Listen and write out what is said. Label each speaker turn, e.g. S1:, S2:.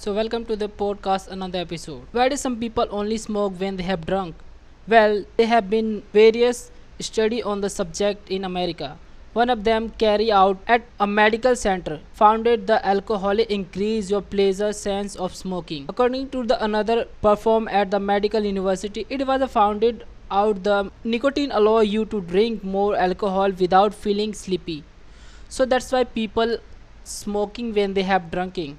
S1: So, welcome to the podcast, another episode. Why do some people only smoke when they have drunk? Well, there have been various study on the subject in America. One of them carried out at a medical center found that the alcohol increase your pleasure sense of smoking. According to the another performed at the medical university, it was founded out the nicotine allow you to drink more alcohol without feeling sleepy. So that's why people smoking when they have drinking.